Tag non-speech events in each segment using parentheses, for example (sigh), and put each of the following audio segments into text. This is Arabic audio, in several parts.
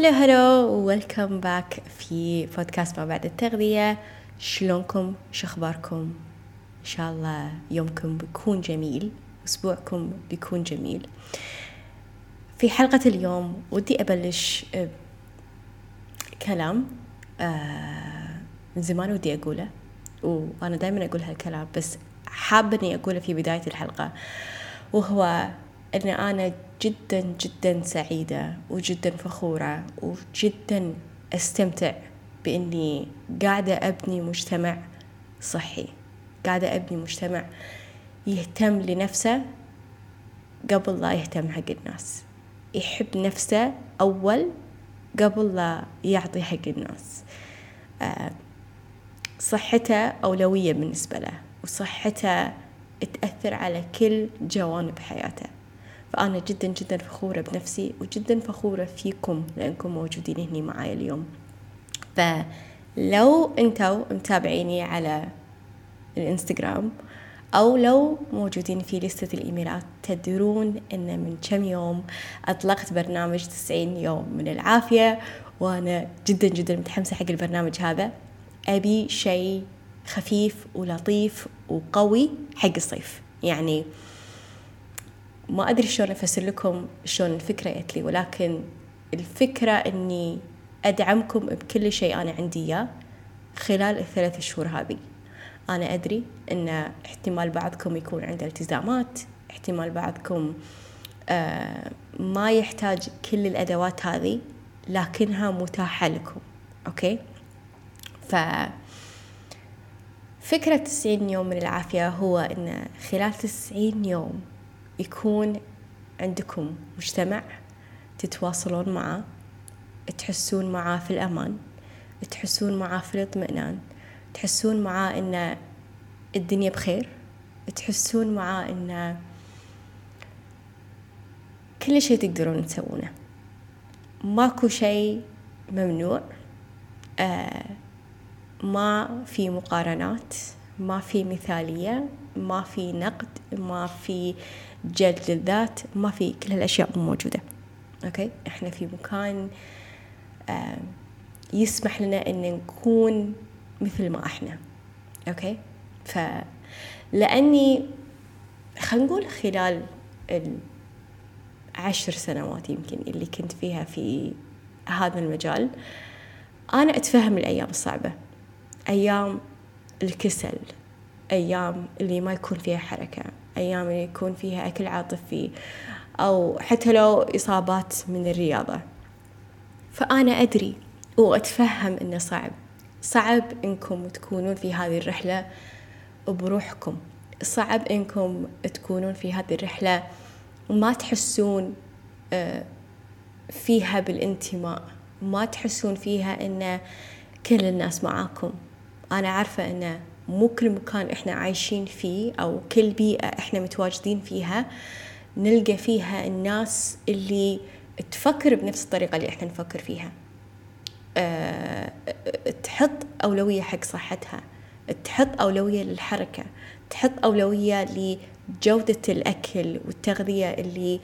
هلو هلو ويلكم باك في بودكاست ما بعد التغذية. شلونكم؟ شخباركم إن شاء الله يومكم بيكون جميل أسبوعكم بيكون جميل. في حلقة اليوم ودي أبلش كلام آه، من زمان ودي أقوله وأنا دائما أقول هالكلام بس حابة إني أقوله في بداية الحلقة وهو أن أنا جدا جدا سعيدة وجدا فخورة وجدا أستمتع بإني قاعدة أبني مجتمع صحي قاعدة أبني مجتمع يهتم لنفسه قبل لا يهتم حق الناس. يحب نفسه أول قبل لا يعطي حق الناس. آه، صحته أولوية بالنسبة له وصحته تأثر على كل جوانب حياته. فأنا جدا جدا فخورة بنفسي وجدا فخورة فيكم لأنكم موجودين هني معاي اليوم. فلو أنتوا متابعيني على الإنستغرام أو لو موجودين في لستة الإيميلات تدرون أن من كم يوم أطلقت برنامج 90 يوم من العافية وأنا جدا جدا متحمسة حق البرنامج هذا. أبي شيء خفيف ولطيف وقوي حق الصيف. يعني ما أدري شلون أفسر لكم شلون الفكرة جت لي ولكن الفكرة إني أدعمكم بكل شيء أنا عندي إياه خلال الثلاث شهور هذه. أنا أدري إن احتمال بعضكم يكون عنده التزامات احتمال بعضكم آه ما يحتاج كل الأدوات هذه لكنها متاحة لكم. أوكي؟ ف فكرة تسعين يوم من العافية هو أن خلال تسعين يوم يكون عندكم مجتمع تتواصلون معه تحسون معاه في الأمان تحسون معاه في الاطمئنان تحسون معاه إن الدنيا بخير تحسون معاه إن كل شيء تقدرون تسوونه. ماكو شيء ممنوع آه ما في مقارنات ما في مثالية ما في نقد ما في جلد للذات ما في كل هالأشياء مو موجودة. Okay؟ إحنا في مكان يسمح لنا أن نكون مثل ما إحنا. Okay؟ ف لأني خلينا نقول خلال العشر سنوات يمكن اللي كنت فيها في هذا المجال أنا أتفهم الأيام الصعبة. أيام الكسل أيام اللي ما يكون فيها حركة. أيام يكون فيها أكل عاطفي أو حتى لو إصابات من الرياضة. فأنا أدري وأتفهم إنه صعب. صعب إنكم تكونون في هذه الرحلة بروحكم. صعب إنكم تكونون في هذه الرحلة وما تحسون آه، فيها بالانتماء. ما تحسون فيها إن كل الناس معاكم. أنا عارفة إنه مو كل مكان إحنا عايشين فيه أو كل بيئة إحنا متواجدين فيها نلقى فيها الناس اللي تفكر بنفس الطريقة اللي إحنا نفكر فيها. أه تحط أولوية حق صحتها تحط أولوية للحركة تحط أولوية لجودة الأكل والتغذية اللي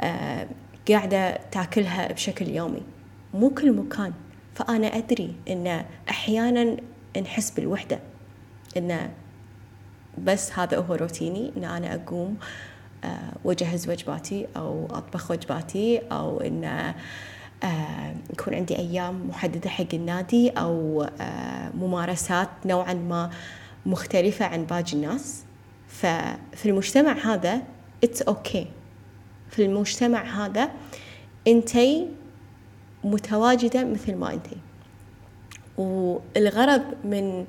أه قاعدة تاكلها بشكل يومي. مو كل مكان. فأنا أدري أن أحيانا نحس بالوحدة. إنه بس هذا هو روتيني إن أنا أقوم آه، وأجهز وجباتي أو أطبخ وجباتي أو إن آه، يكون عندي أيام محددة حق النادي أو آه، ممارسات نوعا ما مختلفة عن باقي الناس ففي المجتمع هذا it's okay okay. في المجتمع هذا انتي متواجدة مثل ما انتي والغرض من آه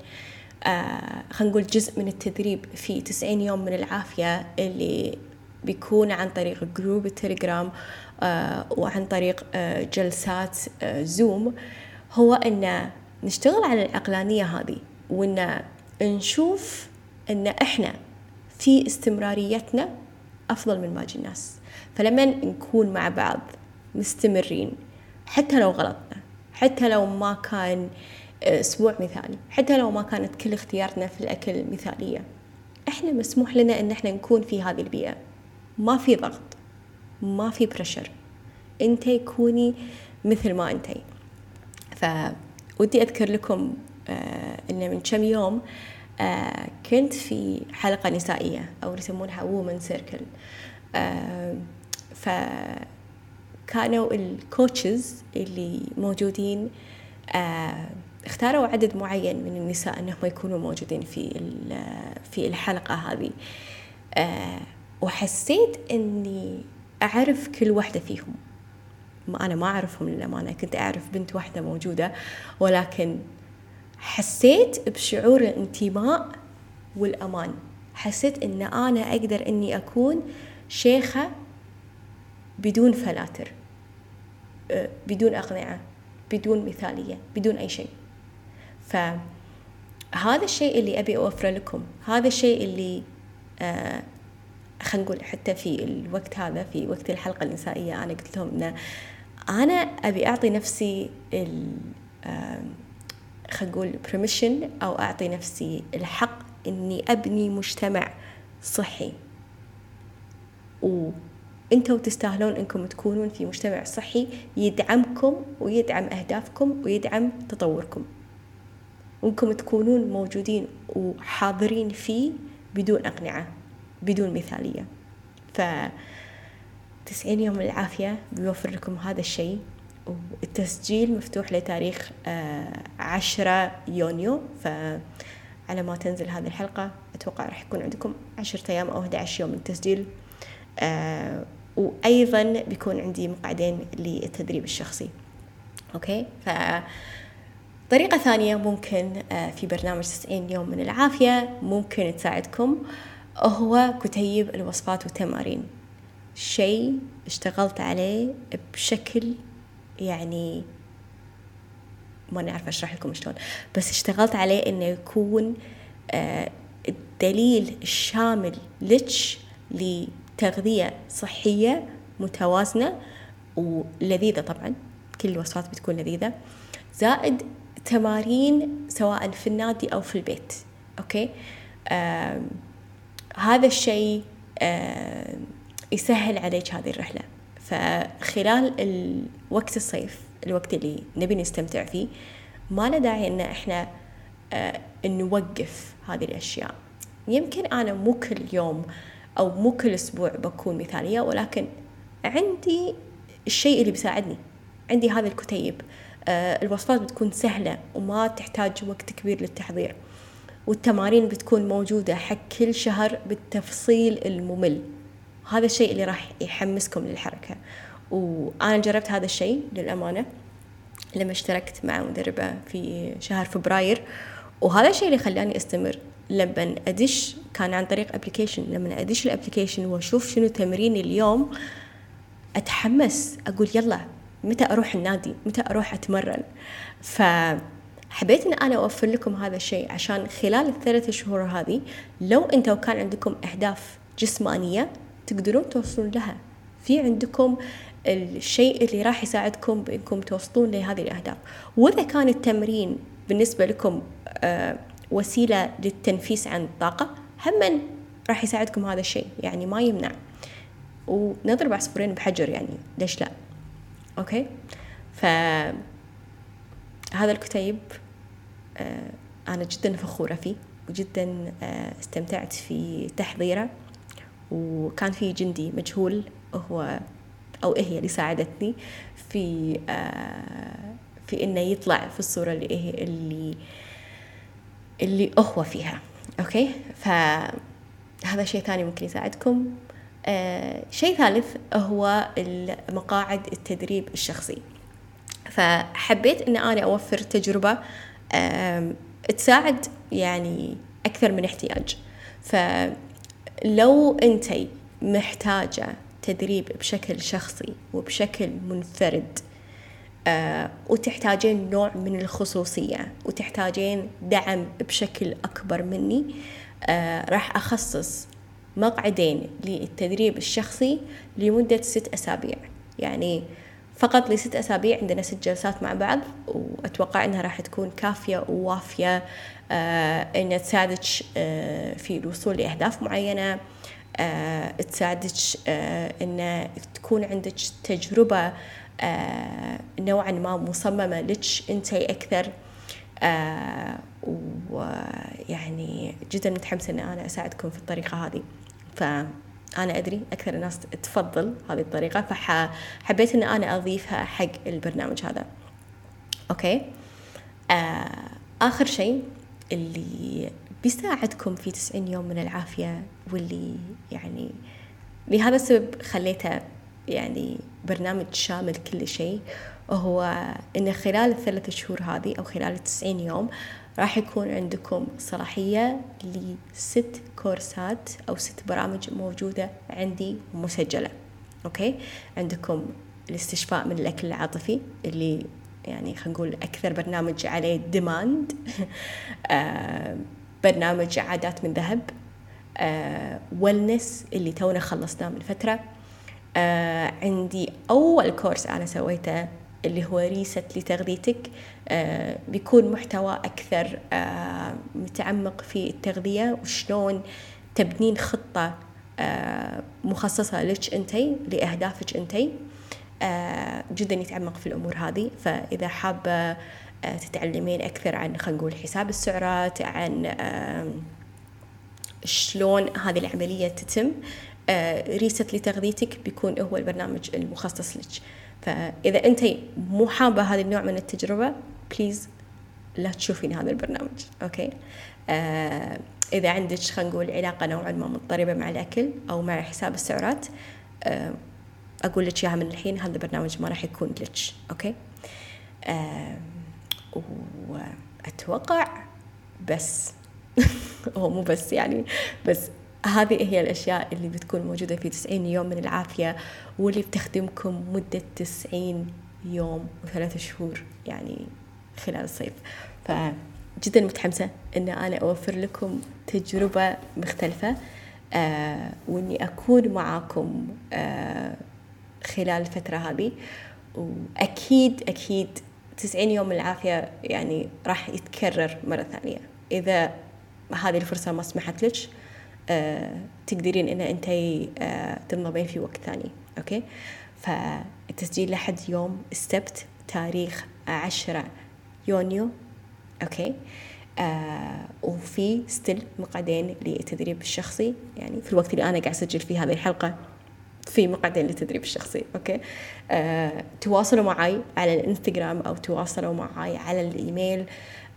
خلينا نقول جزء من التدريب في 90 يوم من العافية اللي بيكون عن طريق جروب التليجرام آه وعن طريق آه جلسات آه زوم هو أن نشتغل على العقلانية هذه وأن نشوف أن إحنا في استمراريتنا أفضل من باقي الناس. فلما نكون مع بعض مستمرين حتى لو غلطنا حتى لو ما كان أسبوع مثالي. حتى لو ما كانت كل اختياراتنا في الأكل مثالية. إحنا مسموح لنا إن إحنا نكون في هذه البيئة. ما في ضغط. ما في pressure أنت كوني مثل ما أنتي. فودي أذكر لكم آه أن من كم يوم آه كنت في حلقة نسائية أو يسمونها women circle آه فكانوا الكوتشز اللي موجودين آه اختاروا عدد معين من النساء أنهم يكونوا موجودين في في الحلقة هذه. آه وحسيت إني أعرف كل واحدة فيهم. ما أنا ما أعرفهم للأمانة كنت أعرف بنت واحدة موجودة ولكن حسيت بشعور الانتماء والأمان. حسيت إن أنا أقدر إني أكون شيخة بدون فلاتر آه، بدون أقنعة بدون مثالية بدون أي شيء. فهذا الشيء اللي أبي أوفره لكم هذا الشيء اللي آه خلينا نقول حتى في الوقت هذا في وقت الحلقة النسائية أنا قلت لهم إن أنا أبي أعطي نفسي ال آه نقول permission أو أعطي نفسي الحق إني أبني مجتمع صحي. وانتوا تستاهلون إنكم تكونون في مجتمع صحي يدعمكم ويدعم أهدافكم ويدعم تطوركم. وانكم تكونون موجودين وحاضرين فيه بدون أقنعة بدون مثالية. ف تسعين يوم العافية بيوفر لكم هذا الشيء. والتسجيل مفتوح لتاريخ آه، عشرة يونيو. فعلى ما تنزل هذه الحلقة أتوقع راح يكون عندكم عشرة أيام أو 11 يوم للتسجيل آه، وأيضا بيكون عندي مقعدين للتدريب الشخصي. أوكي؟ ف طريقة ثانية ممكن آه، في برنامج 90 يوم من العافية ممكن تساعدكم هو كتيب الوصفات والتمارين. شيء اشتغلت عليه بشكل يعني ما نعرف أشرح لكم شلون بس اشتغلت عليه إنه يكون آه، الدليل الشامل لك لتغذية صحية متوازنة ولذيذة طبعا كل الوصفات بتكون لذيذة. زائد تمارين سواء في النادي أو في البيت أوكي؟ آه هذا الشيء آه يسهل عليك هذه الرحلة. فخلال وقت الصيف الوقت اللي نبي نستمتع فيه ما له داعي إن إحنا آه نوقف هذه الأشياء. يمكن أنا مو كل يوم أو مو كل أسبوع بكون مثالية ولكن عندي الشيء اللي بيساعدني. عندي هذا الكتيب. الوصفات بتكون سهلة وما تحتاج وقت كبير للتحضير. والتمارين بتكون موجودة حق كل شهر بالتفصيل الممل. هذا الشيء اللي راح يحمسكم للحركة. وأنا جربت هذا الشيء للأمانة لما اشتركت مع مدربة في شهر فبراير. وهذا الشيء اللي خلاني أستمر. لما أدش كان عن طريق application لما أدش ال application وأشوف شنو تمرين اليوم أتحمس. أقول يلا متى أروح النادي؟ متى أروح أتمرن؟ فحبيت أن أنا أوفر لكم هذا الشيء عشان خلال الثلاث شهور هذه لو أنتوا كان عندكم أهداف جسمانية تقدرون توصلون لها. في عندكم الشيء اللي راح يساعدكم بإنكم توصلون لهذه الأهداف. وإذا كان التمرين بالنسبة لكم آه، وسيلة للتنفيس عن الطاقه هم راح يساعدكم هذا الشيء. يعني ما يمنع. ونضرب عصفورين بحجر يعني ليش لا؟ okay؟ ف هذا الكتيب آه، أنا جدا فخورة فيه وجدا آه، استمتعت في تحضيره وكان في جندي مجهول هو أو هي اللي ساعدتني في آه، في إنه يطلع في الصورة اللي اللي اللي هو فيها. okay؟ فهذا شيء ثاني ممكن يساعدكم. شيء ثالث هو مقاعد التدريب الشخصي. فحبيت إن أنا أوفر تجربة آه تساعد يعني أكثر من احتياج. فلو أنت محتاجة تدريب بشكل شخصي وبشكل منفرد آه وتحتاجين نوع من الخصوصية وتحتاجين دعم بشكل أكبر مني آه راح أخصص مقعدين للتدريب الشخصي لمدة ست أسابيع. يعني فقط لست أسابيع عندنا ست جلسات مع بعض وأتوقع أنها راح تكون كافية ووافية آه أنها تساعدك آه في الوصول لأهداف معينة آه تساعدك آه أن تكون عندك تجربة آه نوعا ما مصممة لك انتي أكثر. آه ويعني جدا متحمسة إن أنا أساعدكم في الطريقة هذه. فأنا أدري أكثر الناس تفضل هذه الطريقة فحبيت أن أنا أضيفها حق البرنامج هذا. أوكي؟ آه آخر شيء اللي بيساعدكم في 90 يوم من العافية واللي يعني لهذا السبب خليته يعني برنامج شامل كل شيء وهو إن خلال الثلاث شهور هذه أو خلال التسعين يوم راح يكون عندكم صلاحية لست كورسات أو ست برامج موجودة عندي مسجلة. okay؟ عندكم الاستشفاء من الأكل العاطفي اللي يعني خلينا نقول أكثر برنامج عليه demand (laughs) آه برنامج عادات من ذهب. آه wellness اللي تونا خلصناه من فترة. آه عندي أول كورس أنا سويته اللي هو ريست لتغذيتك آه بيكون محتوى أكثر آه متعمق في التغذية وشلون تبنين خطة آه مخصصة لك أنتي لأهدافك أنتي جدا يتعمق في الأمور هذه. فإذا حابة تتعلمين أكثر عن خلينا نقول حساب السعرات عن شلون هذه العملية تتم reset لتغذيتك بيكون هو البرنامج المخصص لك. فإذا أنت مو حابة هذا النوع من التجربة please لا تشوفين هذا البرنامج okay آه إذا عندك خلينا نقول علاقة نوعا ما مضطربة مع الأكل أو مع حساب السعرات آه أقول لك إياها من الحين هذا البرنامج ما راح يكون لك okay آه وأتوقع بس (laughs) هو مو بس يعني بس هذه هي الأشياء اللي بتكون موجودة في 90 يوم من العافية واللي بتخدمكم مدة 90 يوم وثلاثة شهور يعني خلال الصيف. فجدا متحمسة أن أنا أوفر لكم تجربة مختلفة آه وإني أكون معاكم آه خلال الفترة هذه. وأكيد أكيد 90 يوم من العافية يعني راح يتكرر مرة ثانية. إذا هذه الفرصة ما سمحت لك تقدرين إن أنت آه تنضمين في وقت ثاني okay؟ فالتسجيل لحد يوم السبت تاريخ عشرة يونيو okay؟ آه وفي still مقعدين للتدريب الشخصي يعني في الوقت اللي أنا قاعد أسجل فيه هذه الحلقة في مقعدين للتدريب الشخصي okay؟ آه تواصلوا معي على الإنستغرام أو تواصلوا معي على الإيميل آه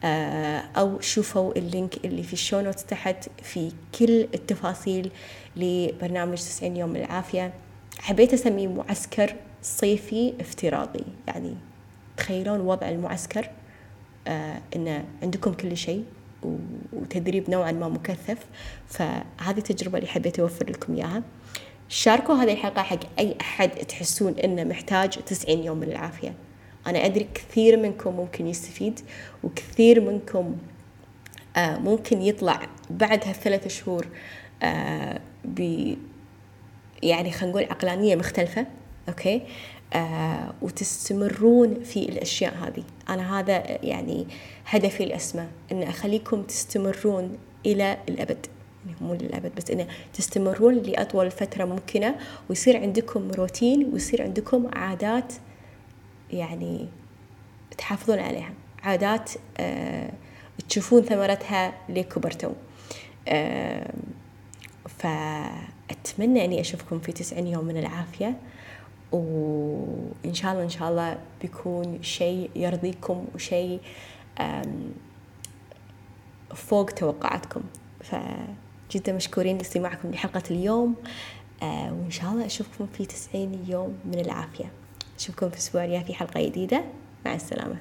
أو شوفوا ال link اللي في ال show notes تحت في كل التفاصيل لبرنامج 90 يوم من العافية. حبيت أسميه معسكر صيفي افتراضي. يعني تخيلون وضع المعسكر آه ان عندكم كل شيء وتدريب نوعا ما مكثف. فهذه التجربة اللي حبيت أوفر لكم إياها. شاركوا هذه الحلقة حق أي أحد تحسون إنه محتاج 90 يوم من العافية. أنا أدري كثير منكم ممكن يستفيد وكثير منكم آه ممكن يطلع بعد هالثلاث شهور آه ب يعني خلينا نقول عقلانية مختلفة أوكي؟ آه وتستمرون في الأشياء هذه. أنا هذا يعني هدفي الأسمى أن أخليكم تستمرون إلى الأبد. يعني مو للأبد بس إنه تستمرون لأطول فترة ممكنة ويصير عندكم روتين ويصير عندكم عادات يعني تحافظون عليها. عادات آه تشوفون ثمرتها لكبرتوا آه فأتمنى أني أشوفكم في تسعين يوم من العافية. وإن شاء الله إن شاء الله بيكون شيء يرضيكم وشيء فوق توقعاتكم. فجدا مشكورين لاستماعكم لحلقة اليوم. آه وإن شاء الله أشوفكم في تسعين يوم من العافية. أشوفكم في الأسبوع الجاي في حلقة جديدة. مع السلامة.